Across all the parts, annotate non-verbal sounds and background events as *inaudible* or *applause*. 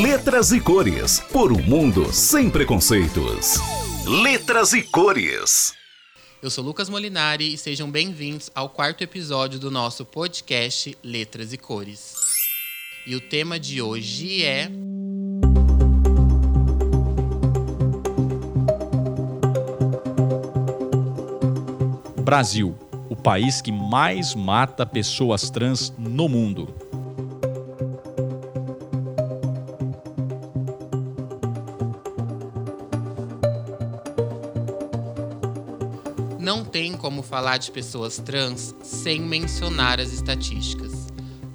Letras e cores. Por um mundo sem preconceitos. Letras e cores. Eu sou Lucas Molinari e sejam bem-vindos ao quarto episódio do nosso podcast Letras e Cores. E o tema de hoje é. Brasil, o país que mais mata pessoas trans no mundo. Tem como falar de pessoas trans sem mencionar as estatísticas.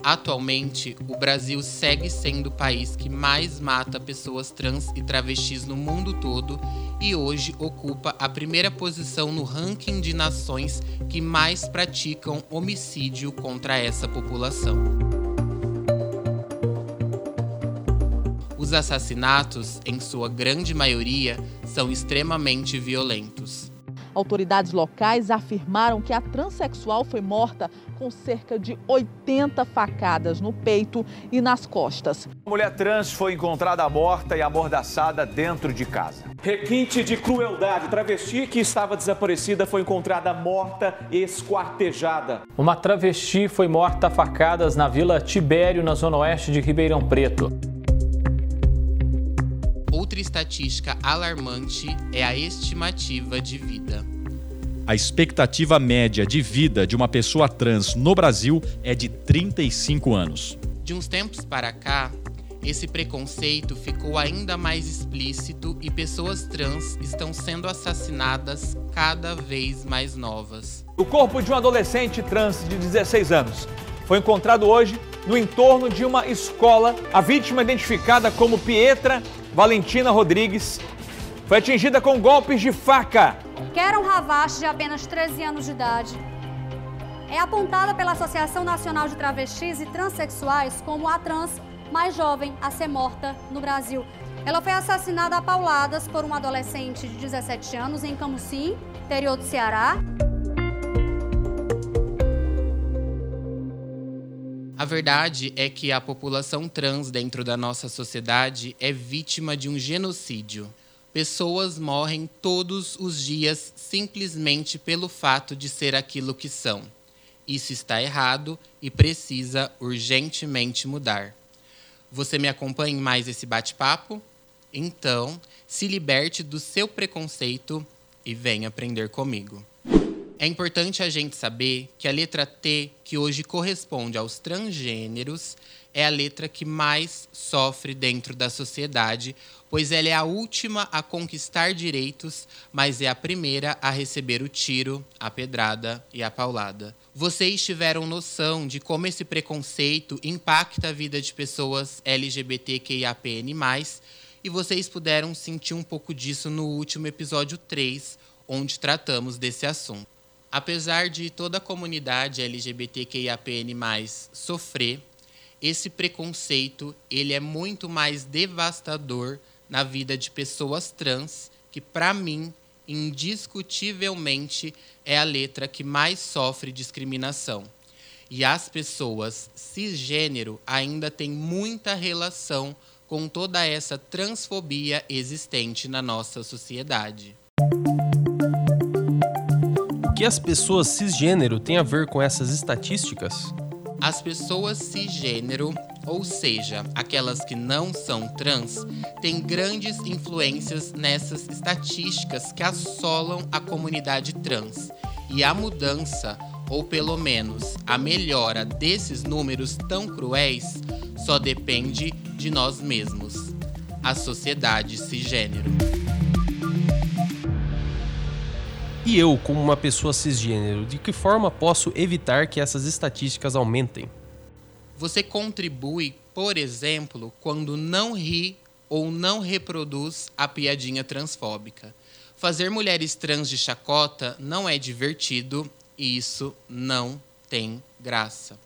Atualmente, o Brasil segue sendo o país que mais mata pessoas trans e travestis no mundo todo e hoje ocupa a primeira posição no ranking de nações que mais praticam homicídio contra essa população. Os assassinatos, em sua grande maioria, são extremamente violentos. Autoridades locais afirmaram que a transexual foi morta com cerca de 80 facadas no peito e nas costas. A mulher trans foi encontrada morta e amordaçada dentro de casa. Requinte de crueldade. Travesti que estava desaparecida foi encontrada morta e esquartejada. Uma travesti foi morta a facadas na Vila Tibério, na zona oeste de Ribeirão Preto. Outra estatística alarmante é a estimativa de vida. A expectativa média de vida de uma pessoa trans no Brasil é de 35 anos. De uns tempos para cá, esse preconceito ficou ainda mais explícito e pessoas trans estão sendo assassinadas cada vez mais novas. O corpo de um adolescente trans de 16 anos foi encontrado hoje no entorno de uma escola. A vítima, identificada como Pietra Valentina Rodrigues, foi atingida com golpes de faca. Keren Ravache, de apenas 13 anos de idade, é apontada pela Associação Nacional de Travestis e Transsexuais como a trans mais jovem a ser morta no Brasil. Ela foi assassinada a pauladas por um adolescente de 17 anos em Camusim, interior do Ceará. A verdade é que a população trans dentro da nossa sociedade é vítima de um genocídio. Pessoas morrem todos os dias simplesmente pelo fato de ser aquilo que são. Isso está errado e precisa urgentemente mudar. Você me acompanha em mais esse bate-papo? Então, se liberte do seu preconceito e venha aprender comigo. É importante a gente saber que a letra T, que hoje corresponde aos transgêneros, é a letra que mais sofre dentro da sociedade, pois ela é a última a conquistar direitos, mas é a primeira a receber o tiro, a pedrada e a paulada. Vocês tiveram noção de como esse preconceito impacta a vida de pessoas LGBTQIAPN+, e vocês puderam sentir um pouco disso no último episódio 3, onde tratamos desse assunto. Apesar de toda a comunidade LGBTQIAPN+, sofrer, esse preconceito ele é muito mais devastador na vida de pessoas trans, que para mim, indiscutivelmente, é a letra que mais sofre discriminação. E as pessoas cisgênero ainda têm muita relação com toda essa transfobia existente na nossa sociedade. Que as pessoas cisgênero têm a ver com essas estatísticas? As pessoas cisgênero, ou seja, aquelas que não são trans, têm grandes influências nessas estatísticas que assolam a comunidade trans. E a mudança, ou pelo menos a melhora desses números tão cruéis, só depende de nós mesmos, a sociedade cisgênero. E eu, como uma pessoa cisgênero, de que forma posso evitar que essas estatísticas aumentem? Você contribui, por exemplo, quando não ri ou não reproduz a piadinha transfóbica. Fazer mulheres trans de chacota não é divertido e isso não tem graça.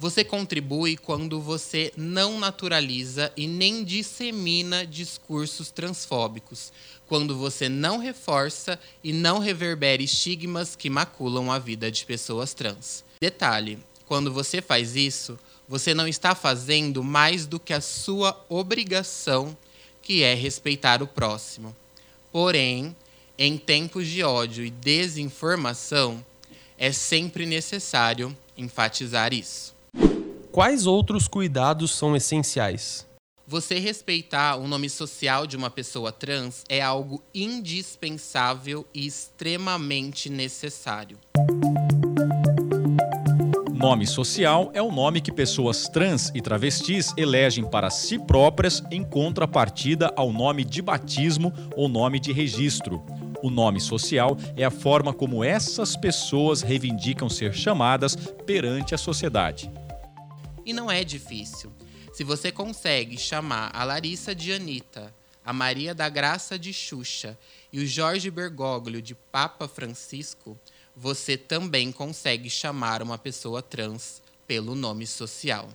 Você contribui quando você não naturaliza e nem dissemina discursos transfóbicos, quando você não reforça e não reverbera estigmas que maculam a vida de pessoas trans. Detalhe: quando você faz isso, você não está fazendo mais do que a sua obrigação, que é respeitar o próximo. Porém, em tempos de ódio e desinformação, é sempre necessário enfatizar isso. Quais outros cuidados são essenciais? Você respeitar o nome social de uma pessoa trans é algo indispensável e extremamente necessário. Nome social é o nome que pessoas trans e travestis elegem para si próprias em contrapartida ao nome de batismo ou nome de registro. O nome social é a forma como essas pessoas reivindicam ser chamadas perante a sociedade. E não é difícil. Se você consegue chamar a Larissa de Anitta, a Maria da Graça de Xuxa e o Jorge Bergoglio de Papa Francisco, você também consegue chamar uma pessoa trans pelo nome social.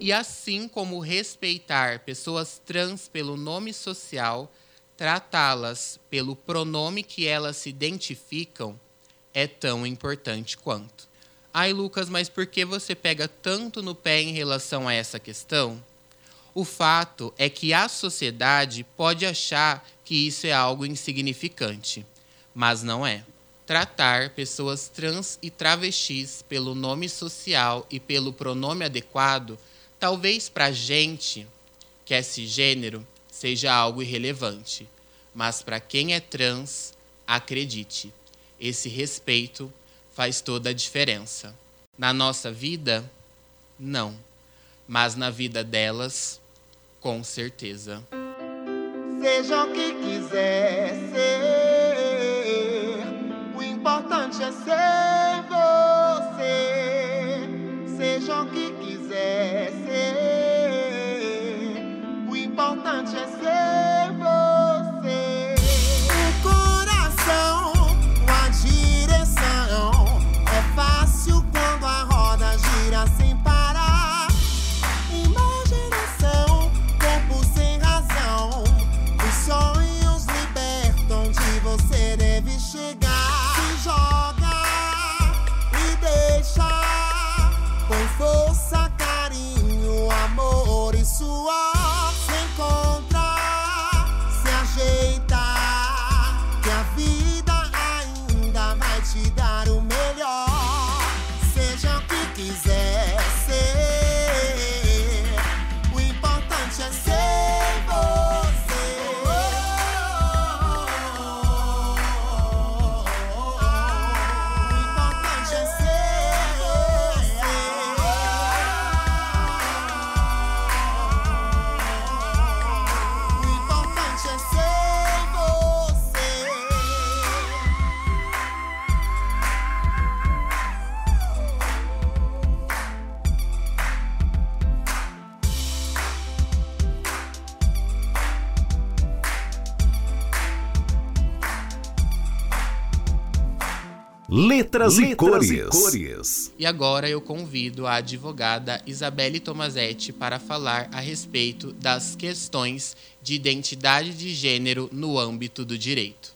E assim como respeitar pessoas trans pelo nome social, tratá-las pelo pronome que elas se identificam é tão importante quanto. Ai, Lucas, mas por que você pega tanto no pé em relação a essa questão? O fato é que a sociedade pode achar que isso é algo insignificante, mas não é. Tratar pessoas trans e travestis pelo nome social e pelo pronome adequado, talvez para gente que é cisgênero, seja algo irrelevante. Mas para quem é trans, acredite, esse respeito faz toda a diferença. Na nossa vida, não. Mas na vida delas, com certeza. Seja o que quiser ser, o importante é ser você. Seja o que quiser ser, o importante é ser Letras, e, Letras cores. e cores. E agora eu convido a advogada Isabelle Tomazetti para falar a respeito das questões de identidade de gênero no âmbito do direito.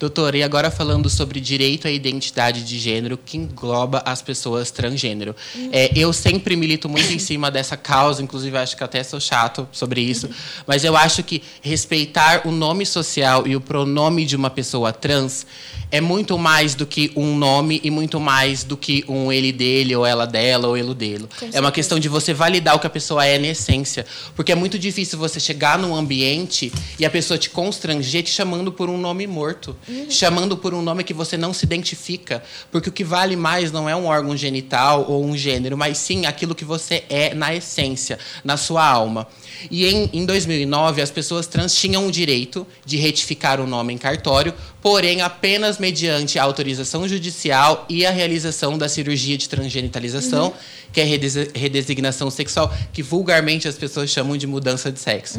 Doutora, e agora falando sobre direito à identidade de gênero que engloba as pessoas transgênero. É, eu sempre milito muito em cima dessa causa, inclusive acho que até sou chato sobre isso, mas eu acho que respeitar o nome social e o pronome de uma pessoa trans é muito mais do que um nome e muito mais do que um ele dele, ou ela dela, ou ele dele. É uma questão de você validar o que a pessoa é na essência. Porque é muito difícil você chegar num ambiente e a pessoa te constranger te chamando por um nome morto. Te chamando por um nome que você não se identifica. Porque o que vale mais não é um órgão genital ou um gênero, mas sim aquilo que você é na essência, na sua alma. E em, em 2009, as pessoas trans tinham o direito de retificar o nome em cartório, porém apenas mediante a autorização judicial e a realização da cirurgia de transgenitalização, que é redesi- redesignação sexual, que vulgarmente as pessoas chamam de mudança de sexo.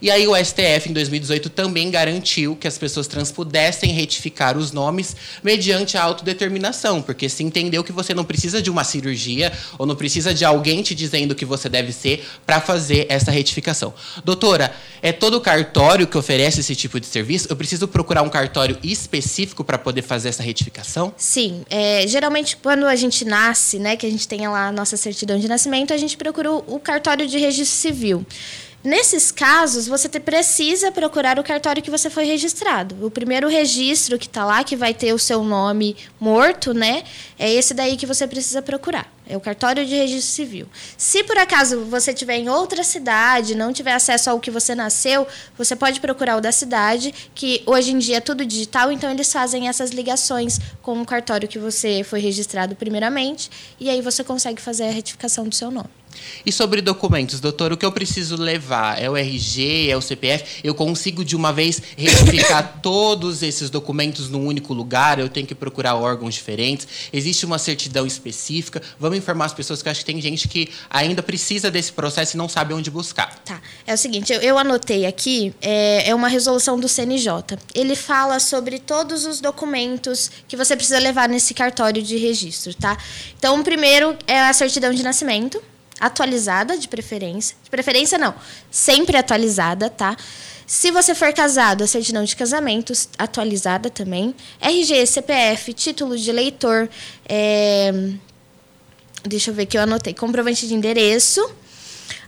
E aí o STF, em 2018, também garantiu que as pessoas trans pudessem retificar os nomes mediante a autodeterminação, porque se entendeu que você não precisa de uma cirurgia ou não precisa de alguém te dizendo o que você deve ser para fazer essa retificação. Doutora, é todo cartório que oferece esse tipo de serviço? Eu preciso procurar um cartório específico para poder fazer essa retificação? Sim, é, geralmente quando a gente nasce, né, que a gente tenha lá a nossa certidão de nascimento, a gente procura o, cartório de registro civil. Nesses casos, você precisa procurar o cartório que você foi registrado. O primeiro registro que está lá, que vai ter o seu nome morto, né? É esse daí que você precisa procurar. É o cartório de registro civil. Se por acaso você estiver em outra cidade, não tiver acesso ao que você nasceu, você pode procurar o da cidade, que hoje em dia é tudo digital, então eles fazem essas ligações com o cartório que você foi registrado primeiramente, e aí você consegue fazer a retificação do seu nome. E sobre documentos, doutor, o que eu preciso levar? É o RG, é o CPF? Eu consigo de uma vez retificar *laughs* todos esses documentos num único lugar? Eu tenho que procurar órgãos diferentes? Existe uma certidão específica? Vamos informar as pessoas que eu acho que tem gente que ainda precisa desse processo e não sabe onde buscar. Tá. É o seguinte, eu, eu anotei aqui, é, é uma resolução do CNJ. Ele fala sobre todos os documentos que você precisa levar nesse cartório de registro, tá? Então, o primeiro é a certidão de nascimento, atualizada de preferência. De preferência, não, sempre atualizada, tá? Se você for casado, a certidão de casamento atualizada também. RG, CPF, título de eleitor, é, deixa eu ver que eu anotei, comprovante de endereço,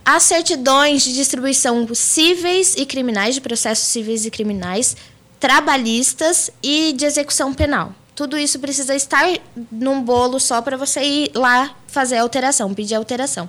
as certidões de distribuição cíveis e criminais, de processos cíveis e criminais, trabalhistas e de execução penal. Tudo isso precisa estar num bolo só para você ir lá fazer a alteração, pedir a alteração.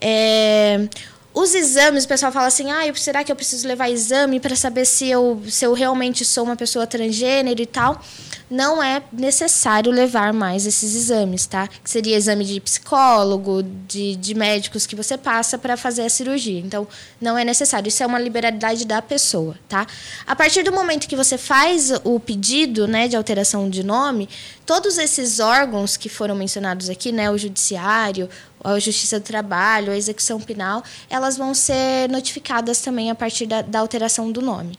É, os exames, o pessoal fala assim: ah, será que eu preciso levar exame para saber se eu, se eu realmente sou uma pessoa transgênero e tal? Não é necessário levar mais esses exames, tá? Que seria exame de psicólogo, de, de médicos que você passa para fazer a cirurgia. Então, não é necessário. Isso é uma liberalidade da pessoa, tá? A partir do momento que você faz o pedido, né, de alteração de nome, todos esses órgãos que foram mencionados aqui, né, o judiciário, a Justiça do Trabalho, a execução penal, elas vão ser notificadas também a partir da, da alteração do nome.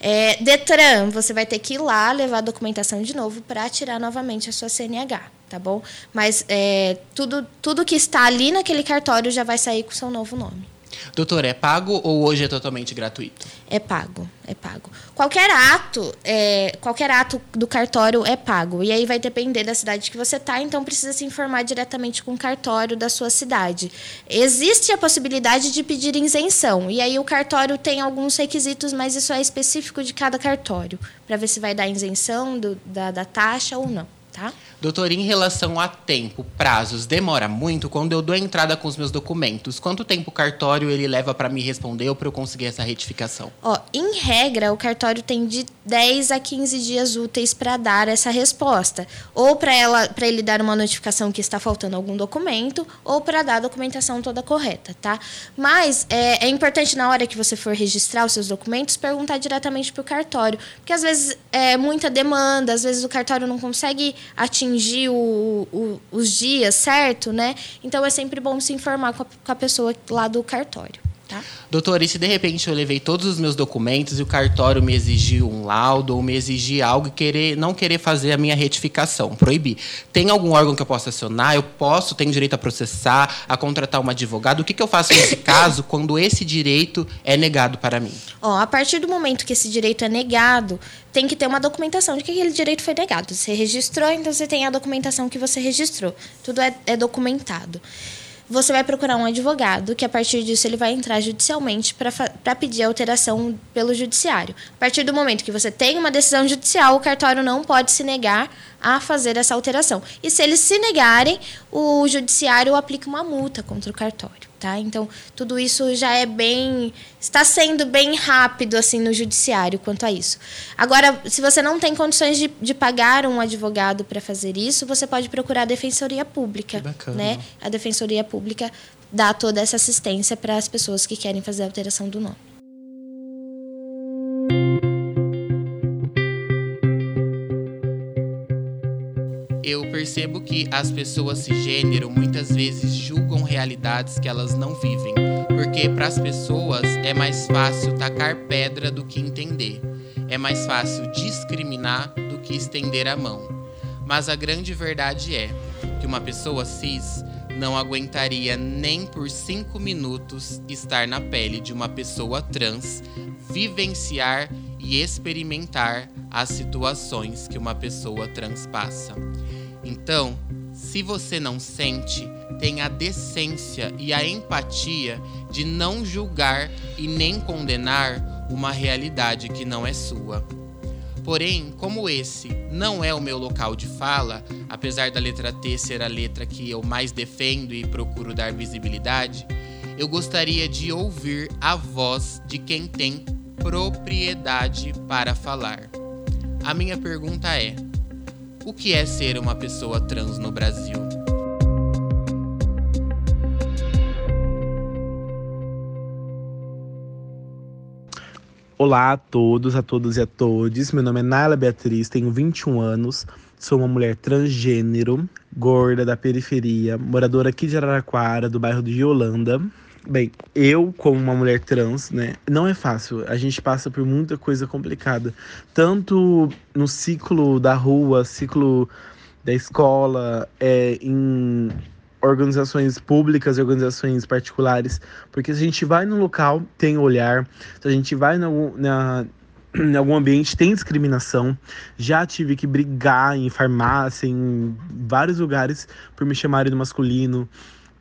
É, Detran, você vai ter que ir lá levar a documentação de novo para tirar novamente a sua CNH, tá bom? Mas é, tudo, tudo que está ali naquele cartório já vai sair com seu novo nome. Doutor, é pago ou hoje é totalmente gratuito? É pago, é pago. Qualquer ato, é, qualquer ato do cartório é pago. E aí vai depender da cidade que você está, então precisa se informar diretamente com o cartório da sua cidade. Existe a possibilidade de pedir isenção. E aí o cartório tem alguns requisitos, mas isso é específico de cada cartório, para ver se vai dar isenção do- da, da taxa ou não, tá? Doutor, em relação a tempo, prazos, demora muito quando eu dou a entrada com os meus documentos? Quanto tempo o cartório ele leva para me responder ou para eu conseguir essa retificação? Ó, em regra, o cartório tem de 10 a 15 dias úteis para dar essa resposta. Ou para ela, para ele dar uma notificação que está faltando algum documento, ou para dar a documentação toda correta, tá? Mas é, é importante na hora que você for registrar os seus documentos perguntar diretamente para o cartório, porque às vezes é muita demanda, às vezes o cartório não consegue atingir o- o- os dias certo, né? Então é sempre bom se informar com a, com a pessoa lá do cartório. Tá? Doutor, e se de repente eu levei todos os meus documentos e o cartório me exigiu um laudo ou me exigir algo e querer, não querer fazer a minha retificação, proibir? Tem algum órgão que eu possa acionar? Eu posso, tenho direito a processar, a contratar um advogado? O que, que eu faço nesse *coughs* caso quando esse direito é negado para mim? Ó, a partir do momento que esse direito é negado, tem que ter uma documentação de que aquele direito foi negado. Você registrou, então você tem a documentação que você registrou. Tudo é, é documentado. Você vai procurar um advogado, que a partir disso ele vai entrar judicialmente para pedir alteração pelo judiciário. A partir do momento que você tem uma decisão judicial, o cartório não pode se negar a fazer essa alteração. E se eles se negarem, o judiciário aplica uma multa contra o cartório. Tá? Então, tudo isso já é bem. está sendo bem rápido assim no judiciário quanto a isso. Agora, se você não tem condições de, de pagar um advogado para fazer isso, você pode procurar a Defensoria Pública. bacana. Né? A Defensoria Pública dá toda essa assistência para as pessoas que querem fazer a alteração do nome. Eu percebo que as pessoas cisgênero muitas vezes julgam realidades que elas não vivem, porque para as pessoas é mais fácil tacar pedra do que entender. É mais fácil discriminar do que estender a mão. Mas a grande verdade é que uma pessoa cis não aguentaria nem por cinco minutos estar na pele de uma pessoa trans, vivenciar e experimentar as situações que uma pessoa trans passa. Então, se você não sente, tenha a decência e a empatia de não julgar e nem condenar uma realidade que não é sua. Porém, como esse não é o meu local de fala, apesar da letra T ser a letra que eu mais defendo e procuro dar visibilidade, eu gostaria de ouvir a voz de quem tem propriedade para falar. A minha pergunta é: o que é ser uma pessoa trans no Brasil? Olá a todos, a todos e a todas. Meu nome é Naila Beatriz, tenho 21 anos, sou uma mulher transgênero, gorda da periferia, moradora aqui de Araraquara, do bairro de Yolanda. Bem, eu, como uma mulher trans, né, não é fácil. A gente passa por muita coisa complicada, tanto no ciclo da rua, ciclo da escola, é, em organizações públicas e organizações particulares, porque se a gente vai num local, tem olhar, se a gente vai na, na em algum ambiente tem discriminação. Já tive que brigar em farmácia, em vários lugares, por me chamarem do masculino,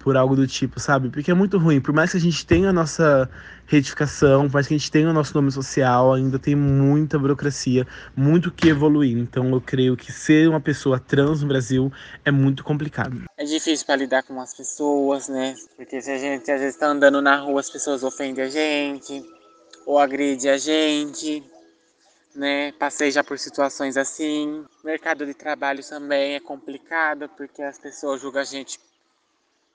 por algo do tipo, sabe? Porque é muito ruim. Por mais que a gente tenha a nossa retificação, por mais que a gente tenha o nosso nome social, ainda tem muita burocracia, muito que evoluir. Então eu creio que ser uma pessoa trans no Brasil é muito complicado. É difícil para lidar com as pessoas, né? Porque se a gente às vezes está andando na rua, as pessoas ofendem a gente, ou agridem a gente, né? Passei já por situações assim. Mercado de trabalho também é complicado, porque as pessoas julgam a gente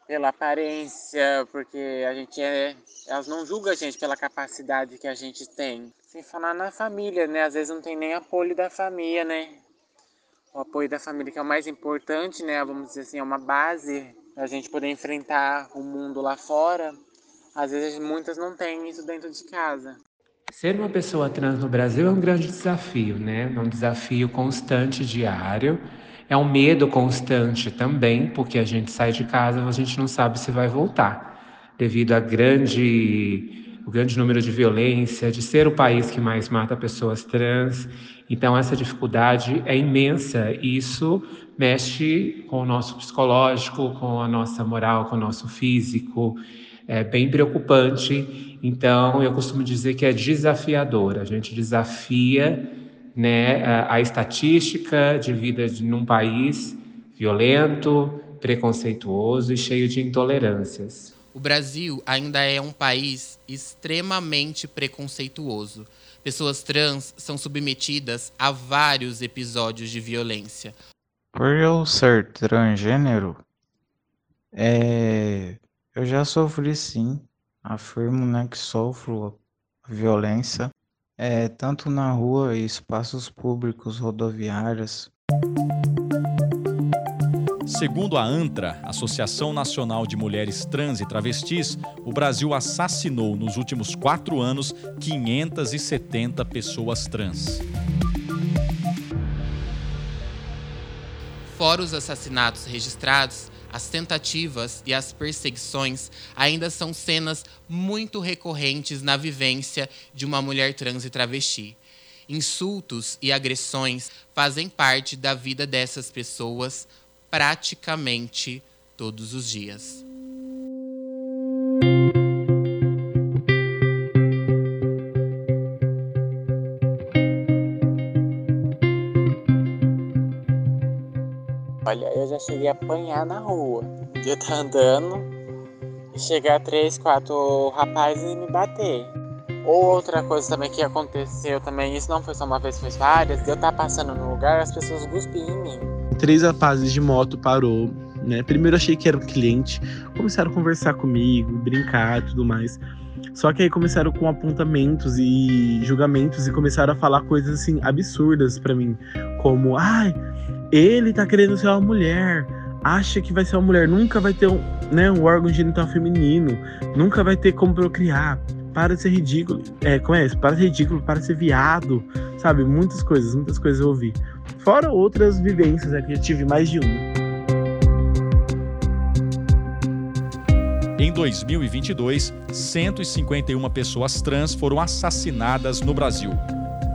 pela aparência, porque a gente é. Elas não julgam a gente pela capacidade que a gente tem. Sem falar na família, né? Às vezes não tem nem apoio da família, né? O apoio da família que é o mais importante, né? Vamos dizer assim, é uma base para a gente poder enfrentar o mundo lá fora. Às vezes muitas não têm isso dentro de casa. Ser uma pessoa trans no Brasil é um grande desafio, né? É um desafio constante, diário é um medo constante também, porque a gente sai de casa a gente não sabe se vai voltar, devido a grande, o grande número de violência, de ser o país que mais mata pessoas trans. Então, essa dificuldade é imensa e isso mexe com o nosso psicológico, com a nossa moral, com o nosso físico. É bem preocupante. Então, eu costumo dizer que é desafiador. A gente desafia né, a, a estatística de vida de, num país violento, preconceituoso e cheio de intolerâncias. O Brasil ainda é um país extremamente preconceituoso. Pessoas trans são submetidas a vários episódios de violência. Por eu ser transgênero, é... eu já sofri sim. Afirmo né, que sofro violência é, tanto na rua e espaços públicos rodoviários. Segundo a ANTRA, Associação Nacional de Mulheres Trans e Travestis, o Brasil assassinou nos últimos quatro anos 570 pessoas trans. Fora os assassinatos registrados, as tentativas e as perseguições ainda são cenas muito recorrentes na vivência de uma mulher trans e travesti. Insultos e agressões fazem parte da vida dessas pessoas praticamente todos os dias. Olha, eu já cheguei a apanhar na rua. De eu estar andando e chegar três, quatro rapazes e me bater. Ou outra coisa também que aconteceu também, isso não foi só uma vez, foi várias, de eu estar passando no lugar, as pessoas cuspiam em mim. Três rapazes de moto parou, né? Primeiro achei que era um cliente, começaram a conversar comigo, brincar e tudo mais. Só que aí começaram com apontamentos e julgamentos e começaram a falar coisas assim absurdas para mim, como, ai, ele tá querendo ser uma mulher, acha que vai ser uma mulher, nunca vai ter um, né, um órgão genital feminino, nunca vai ter como procriar. Para de ser ridículo. É, como é isso? Para de ser ridículo, para de ser viado. Sabe? Muitas coisas, muitas coisas eu ouvi. Fora outras vivências, é que eu tive mais de uma. Em 2022, 151 pessoas trans foram assassinadas no Brasil.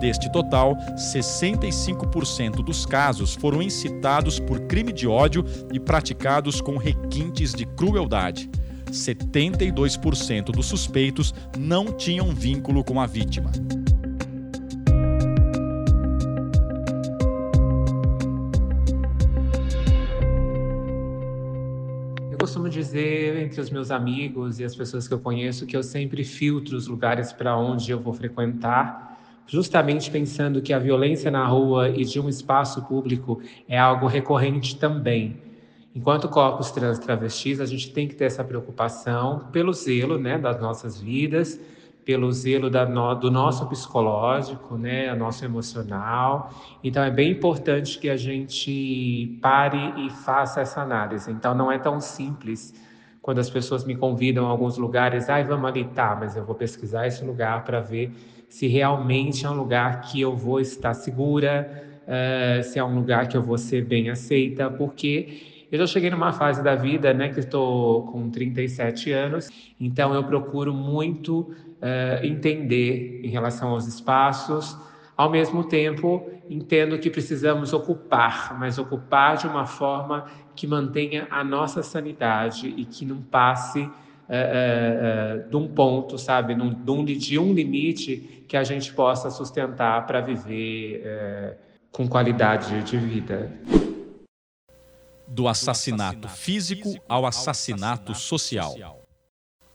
Deste total, 65% dos casos foram incitados por crime de ódio e praticados com requintes de crueldade. 72% dos suspeitos não tinham vínculo com a vítima. Eu costumo dizer entre os meus amigos e as pessoas que eu conheço que eu sempre filtro os lugares para onde eu vou frequentar justamente pensando que a violência na rua e de um espaço público é algo recorrente também. Enquanto corpos trans travestis, a gente tem que ter essa preocupação pelo zelo né, das nossas vidas, pelo zelo no, do nosso psicológico, né, nosso emocional. Então, é bem importante que a gente pare e faça essa análise. Então, não é tão simples quando as pessoas me convidam a alguns lugares, ai, vamos ali, tá, mas eu vou pesquisar esse lugar para ver se realmente é um lugar que eu vou estar segura, uh, se é um lugar que eu vou ser bem aceita, porque eu já cheguei numa fase da vida, né, que estou com 37 anos, então eu procuro muito uh, entender em relação aos espaços, ao mesmo tempo entendo que precisamos ocupar, mas ocupar de uma forma que mantenha a nossa sanidade e que não passe é, é, de um ponto, sabe, num, de, um, de um limite que a gente possa sustentar para viver é, com qualidade de vida. Do assassinato físico ao assassinato social.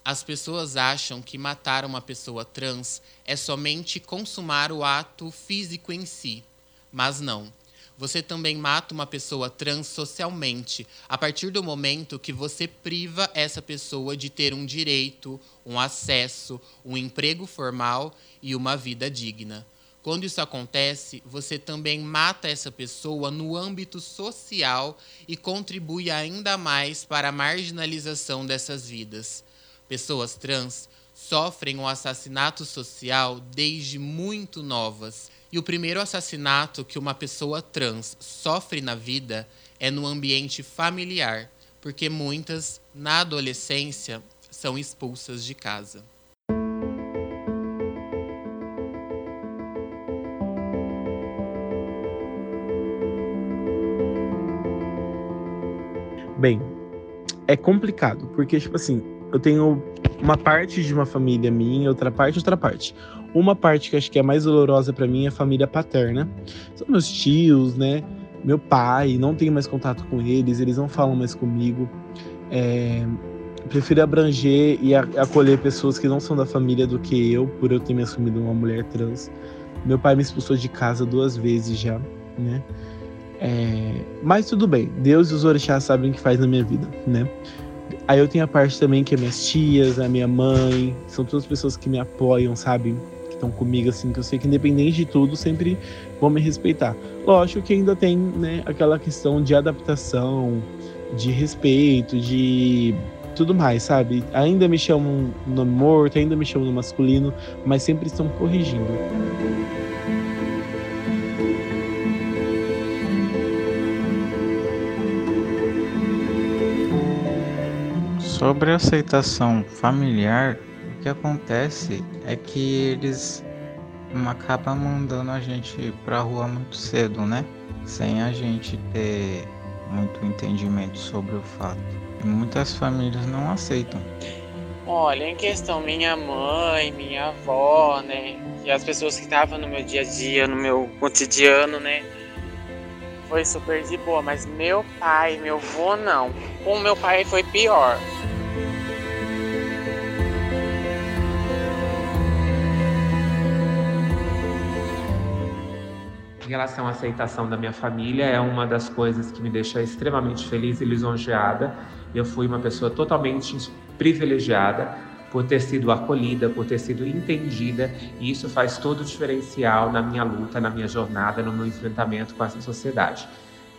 As pessoas acham que matar uma pessoa trans é somente consumar o ato físico em si, mas não você também mata uma pessoa trans socialmente, a partir do momento que você priva essa pessoa de ter um direito, um acesso, um emprego formal e uma vida digna. Quando isso acontece, você também mata essa pessoa no âmbito social e contribui ainda mais para a marginalização dessas vidas. Pessoas trans sofrem um assassinato social desde muito novas e o primeiro assassinato que uma pessoa trans sofre na vida é no ambiente familiar, porque muitas, na adolescência, são expulsas de casa. Bem, é complicado, porque, tipo assim, eu tenho uma parte de uma família minha, outra parte, outra parte. Uma parte que acho que é mais dolorosa para mim é a família paterna. São meus tios, né? Meu pai, não tenho mais contato com eles, eles não falam mais comigo. É, prefiro abranger e acolher pessoas que não são da família do que eu, por eu ter me assumido uma mulher trans. Meu pai me expulsou de casa duas vezes já, né? É, mas tudo bem, Deus e os orixás sabem o que faz na minha vida, né? Aí eu tenho a parte também que é minhas tias, a minha mãe, são todas pessoas que me apoiam, sabe? estão comigo, assim, que eu sei que independente de tudo, sempre vão me respeitar. Lógico que ainda tem, né, aquela questão de adaptação, de respeito, de tudo mais, sabe? Ainda me chamam no morto, ainda me chamam no masculino, mas sempre estão corrigindo. Sobre a aceitação familiar, que acontece é que eles acabam mandando a gente pra rua muito cedo, né? Sem a gente ter muito entendimento sobre o fato. E muitas famílias não aceitam. Olha, em questão minha mãe, minha avó, né? E as pessoas que estavam no meu dia a dia, no meu cotidiano, né? Foi super de boa, mas meu pai, meu avô não. Com meu pai foi pior. Em relação à aceitação da minha família, é uma das coisas que me deixa extremamente feliz e lisonjeada. Eu fui uma pessoa totalmente privilegiada por ter sido acolhida, por ter sido entendida, e isso faz todo o diferencial na minha luta, na minha jornada, no meu enfrentamento com essa sociedade.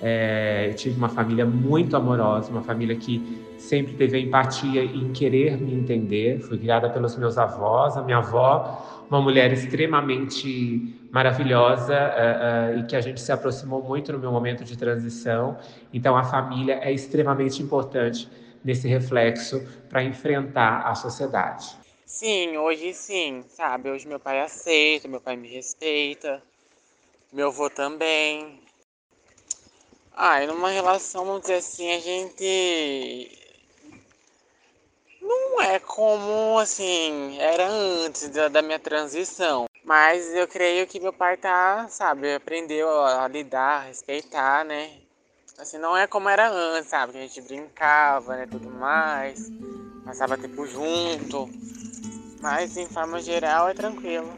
É, tive uma família muito amorosa, uma família que sempre teve empatia em querer me entender. Fui criada pelos meus avós, a minha avó, uma mulher extremamente maravilhosa uh, uh, e que a gente se aproximou muito no meu momento de transição. Então, a família é extremamente importante nesse reflexo para enfrentar a sociedade. Sim, hoje sim, sabe? Hoje meu pai aceita, meu pai me respeita, meu avô também. Ah, e numa relação, vamos dizer assim, a gente não é como assim era antes da, da, minha transição. Mas eu creio que meu pai tá, sabe, aprendeu a, a lidar, a respeitar, né? Assim, não é como era antes, sabe? Que a gente brincava, né, tudo mais. Passava tempo junto. Mas em forma geral é tranquilo.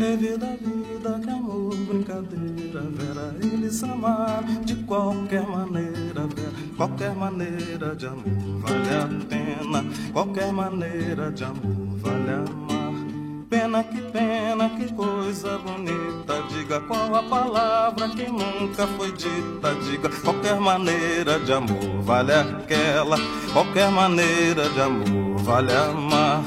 É vida, vida, amor, brincadeira, Vera, eles amaram de qualquer maneira, Vera, qualquer maneira de amor vale a pena, qualquer maneira de amor vale amar. Pena que pena, que coisa bonita, diga qual a palavra que nunca foi dita, diga qualquer maneira de amor vale aquela, qualquer maneira de amor vale amar.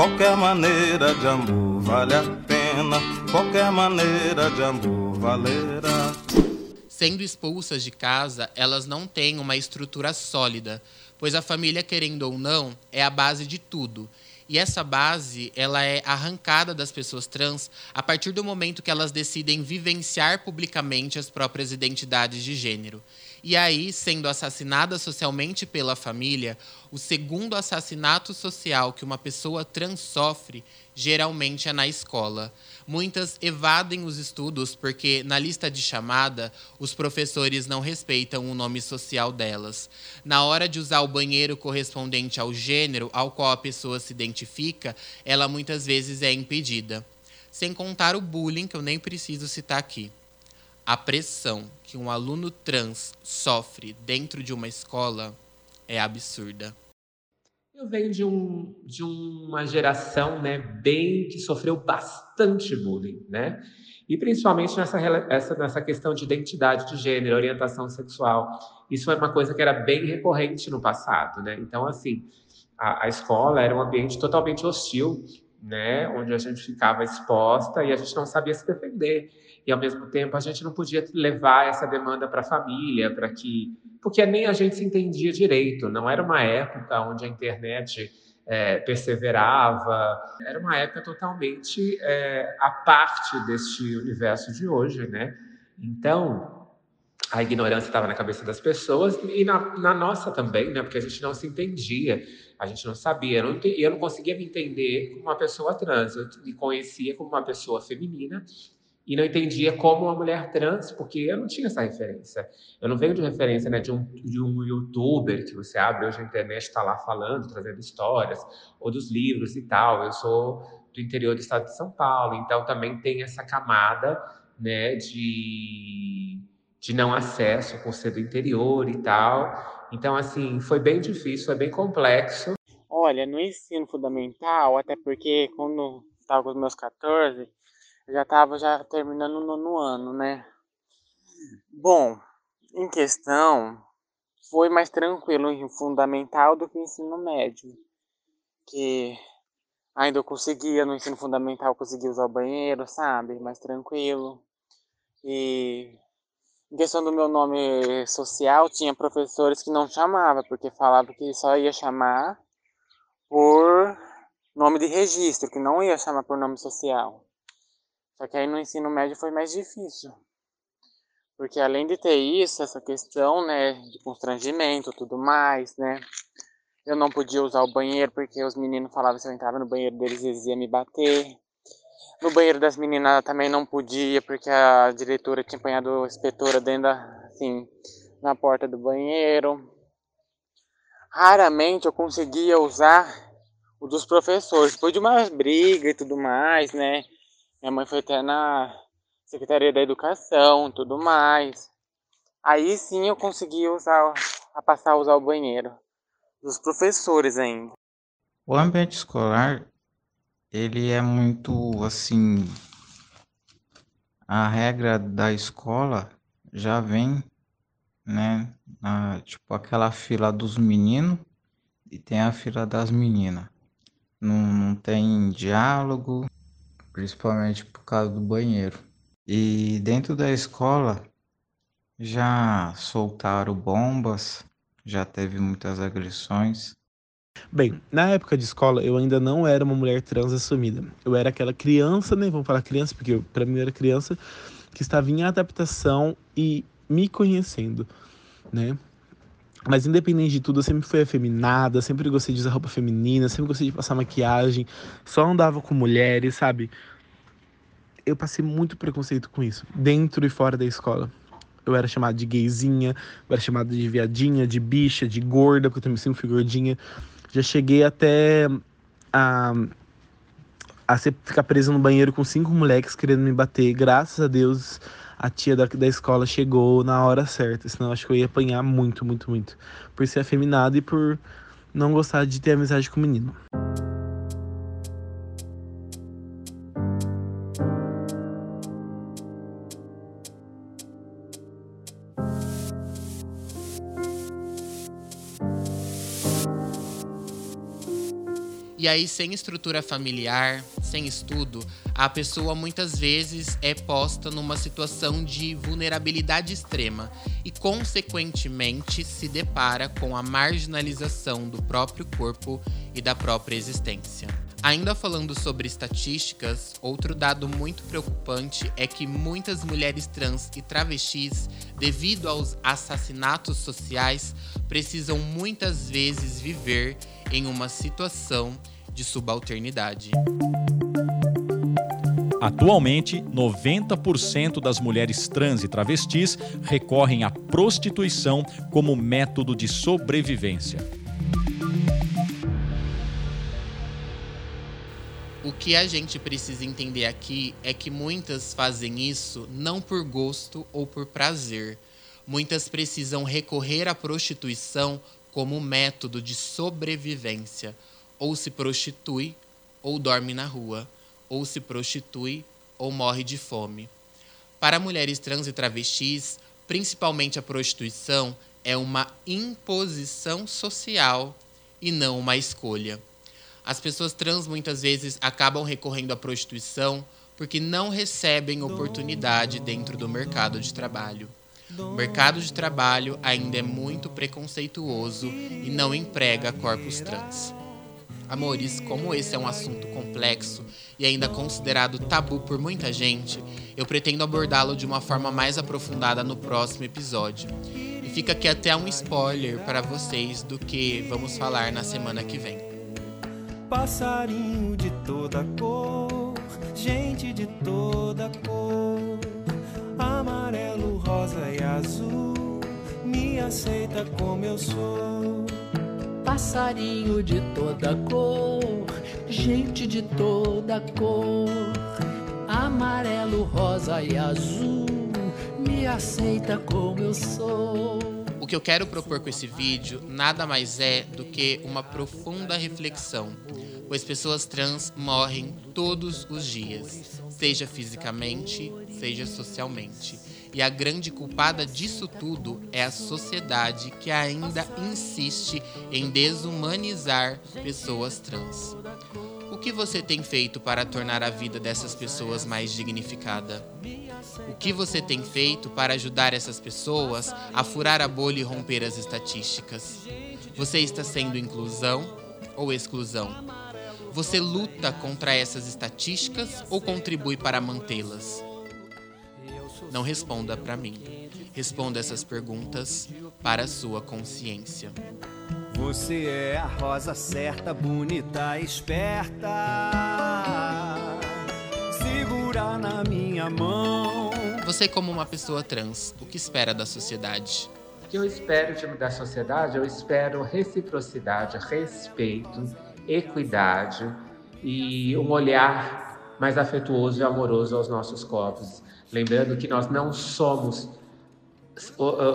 Qualquer maneira de amor vale a pena, qualquer maneira de amor valerá. Sendo expulsas de casa, elas não têm uma estrutura sólida, pois a família, querendo ou não, é a base de tudo. E essa base, ela é arrancada das pessoas trans a partir do momento que elas decidem vivenciar publicamente as próprias identidades de gênero. E aí, sendo assassinada socialmente pela família, o segundo assassinato social que uma pessoa trans sofre geralmente é na escola. Muitas evadem os estudos porque, na lista de chamada, os professores não respeitam o nome social delas. Na hora de usar o banheiro correspondente ao gênero ao qual a pessoa se identifica, ela muitas vezes é impedida. Sem contar o bullying, que eu nem preciso citar aqui. A pressão que um aluno trans sofre dentro de uma escola é absurda. Eu venho de, um, de uma geração né, bem que sofreu bastante bullying, né? E principalmente nessa, essa, nessa questão de identidade de gênero, orientação sexual. Isso é uma coisa que era bem recorrente no passado, né? Então, assim, a, a escola era um ambiente totalmente hostil, né? Onde a gente ficava exposta e a gente não sabia se defender e ao mesmo tempo a gente não podia levar essa demanda para a família, para que porque nem a gente se entendia direito. Não era uma época onde a internet é, perseverava. Era uma época totalmente é, à parte deste universo de hoje, né? Então a ignorância estava na cabeça das pessoas e na, na, nossa também, né? Porque a gente não se entendia, a gente não sabia. Eu não, eu não conseguia me entender como uma pessoa trans. Eu me conhecia como uma pessoa feminina e não entendia como uma mulher trans, porque eu não tinha essa referência. Eu não venho de referência né, de, um, de um youtuber que você abre hoje a internet está lá falando, trazendo histórias, ou dos livros e tal. Eu sou do interior do estado de São Paulo, então também tem essa camada né, de, de não acesso por ser do interior e tal. Então, assim, foi bem difícil, foi bem complexo. Olha, no ensino fundamental, até porque quando estava com os meus 14, já estava já terminando o nono ano, né? Bom, em questão, foi mais tranquilo em fundamental do que o ensino médio. Que ainda eu conseguia, no ensino fundamental, conseguia usar o banheiro, sabe? Mais tranquilo. E em questão do meu nome social, tinha professores que não chamavam, porque falavam que só ia chamar por nome de registro, que não ia chamar por nome social. Só que aí no ensino médio foi mais difícil. Porque além de ter isso, essa questão, né, de constrangimento, tudo mais, né, eu não podia usar o banheiro porque os meninos falavam se eu entrava no banheiro deles eles iam me bater. No banheiro das meninas também não podia porque a diretora tinha apanhado a inspetora dentro da, assim, na porta do banheiro. Raramente eu conseguia usar o dos professores, depois de uma briga e tudo mais, né? Minha mãe foi até na Secretaria da Educação, tudo mais. Aí sim eu consegui usar, a passar a usar o banheiro. Dos professores ainda. O ambiente escolar, ele é muito assim. A regra da escola já vem, né? Na, tipo aquela fila dos meninos e tem a fila das meninas. Não, não tem diálogo, principalmente por causa do banheiro. E dentro da escola já soltaram bombas já teve muitas agressões. Bem, na época de escola eu ainda não era uma mulher trans assumida. Eu era aquela criança, né? Vamos falar criança, porque para mim eu era criança que estava em adaptação e me conhecendo, né? Mas independente de tudo, eu sempre fui afeminada, sempre gostei de usar roupa feminina, sempre gostei de passar maquiagem, só andava com mulheres, sabe? Eu passei muito preconceito com isso, dentro e fora da escola. Eu era chamada de gayzinha, eu era chamada de viadinha, de bicha, de gorda, porque eu também sempre fui gordinha. Já cheguei até a, a ser, ficar presa no banheiro com cinco moleques querendo me bater. Graças a Deus, a tia da, da escola chegou na hora certa, senão acho que eu ia apanhar muito, muito, muito. Por ser afeminado e por não gostar de ter amizade com o menino. Aí, sem estrutura familiar, sem estudo, a pessoa muitas vezes é posta numa situação de vulnerabilidade extrema e, consequentemente, se depara com a marginalização do próprio corpo e da própria existência. Ainda falando sobre estatísticas, outro dado muito preocupante é que muitas mulheres trans e travestis, devido aos assassinatos sociais, precisam muitas vezes viver em uma situação de subalternidade. Atualmente, 90% das mulheres trans e travestis recorrem à prostituição como método de sobrevivência. O que a gente precisa entender aqui é que muitas fazem isso não por gosto ou por prazer. Muitas precisam recorrer à prostituição como método de sobrevivência. Ou se prostitui, ou dorme na rua, ou se prostitui, ou morre de fome. Para mulheres trans e travestis, principalmente a prostituição é uma imposição social e não uma escolha. As pessoas trans muitas vezes acabam recorrendo à prostituição porque não recebem oportunidade dentro do mercado de trabalho. O mercado de trabalho ainda é muito preconceituoso e não emprega corpos trans. Amores, como esse é um assunto complexo e ainda considerado tabu por muita gente, eu pretendo abordá-lo de uma forma mais aprofundada no próximo episódio. E fica aqui até um spoiler para vocês do que vamos falar na semana que vem. Passarinho de toda cor, gente de toda cor, amarelo, rosa e azul, me aceita como eu sou. Passarinho de toda cor, gente de toda cor, amarelo, rosa e azul, me aceita como eu sou. O que eu quero propor com esse vídeo nada mais é do que uma profunda reflexão, pois pessoas trans morrem todos os dias, seja fisicamente, seja socialmente. E a grande culpada disso tudo é a sociedade que ainda insiste em desumanizar pessoas trans. O que você tem feito para tornar a vida dessas pessoas mais dignificada? O que você tem feito para ajudar essas pessoas a furar a bolha e romper as estatísticas? Você está sendo inclusão ou exclusão? Você luta contra essas estatísticas ou contribui para mantê-las? Não responda para mim. Responda essas perguntas para a sua consciência. Você é a rosa certa, bonita, esperta. Segura na minha mão. Você, como uma pessoa trans, o que espera da sociedade? O que eu espero de, da sociedade? Eu espero reciprocidade, respeito, equidade e um olhar mais afetuoso e amoroso aos nossos corpos. Lembrando que nós não somos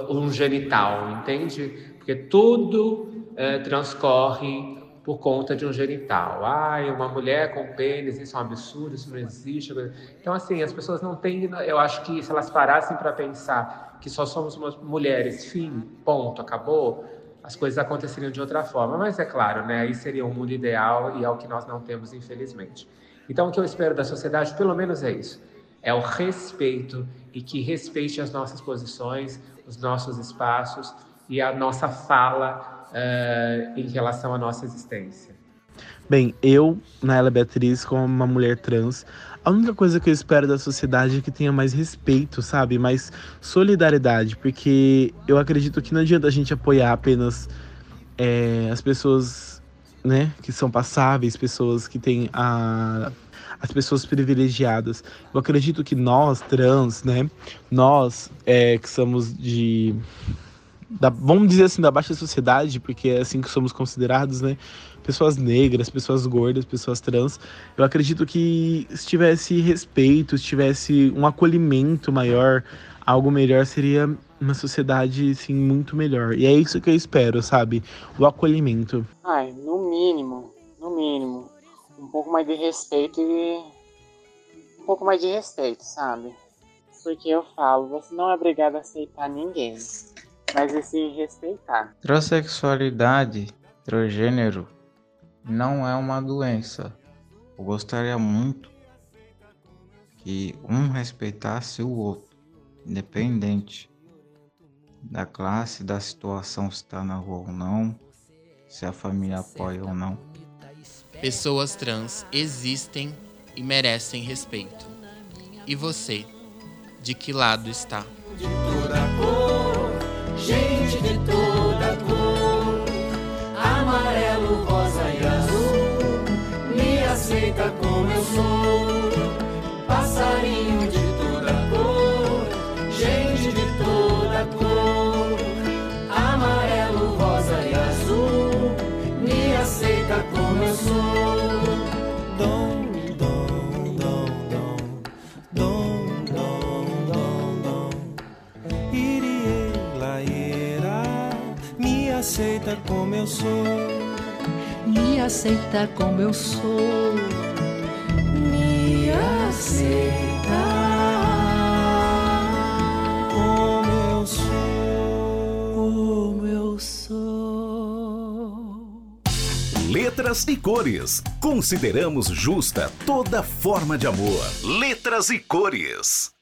um genital, entende? Porque tudo é, transcorre por conta de um genital. Ai, uma mulher com pênis, isso é um absurdo, isso não existe. Então, assim, as pessoas não têm. Eu acho que se elas parassem para pensar que só somos mulheres, fim, ponto, acabou, as coisas aconteceriam de outra forma. Mas é claro, né? Aí seria um mundo ideal e é o que nós não temos, infelizmente. Então, o que eu espero da sociedade, pelo menos, é isso: é o respeito e que respeite as nossas posições, os nossos espaços e a nossa fala uh, em relação à nossa existência. Bem, eu, Naila Beatriz, como uma mulher trans, a única coisa que eu espero da sociedade é que tenha mais respeito, sabe? Mais solidariedade, porque eu acredito que não adianta a gente apoiar apenas é, as pessoas, né, que são passáveis, pessoas que têm a as pessoas privilegiadas. Eu acredito que nós, trans, né, nós é, que somos de da, vamos dizer assim, da baixa sociedade, porque é assim que somos considerados, né? Pessoas negras, pessoas gordas, pessoas trans. Eu acredito que se tivesse respeito, se tivesse um acolhimento maior, algo melhor, seria uma sociedade, assim, muito melhor. E é isso que eu espero, sabe? O acolhimento. Ai, no mínimo, no mínimo, um pouco mais de respeito e. Um pouco mais de respeito, sabe? Porque eu falo, você não é obrigado a aceitar ninguém mas e sim respeitar. Transsexualidade, transgênero, não é uma doença. Eu gostaria muito que um respeitasse o outro, independente da classe, da situação, se está na rua ou não, se a família apoia ou não. Pessoas trans existem e merecem respeito. E você, de que lado está? gente de toda aceita como eu sou. Me aceita como eu sou. Me aceita como eu sou. Como eu sou. Letras e cores. Consideramos justa toda forma de amor. Letras e cores.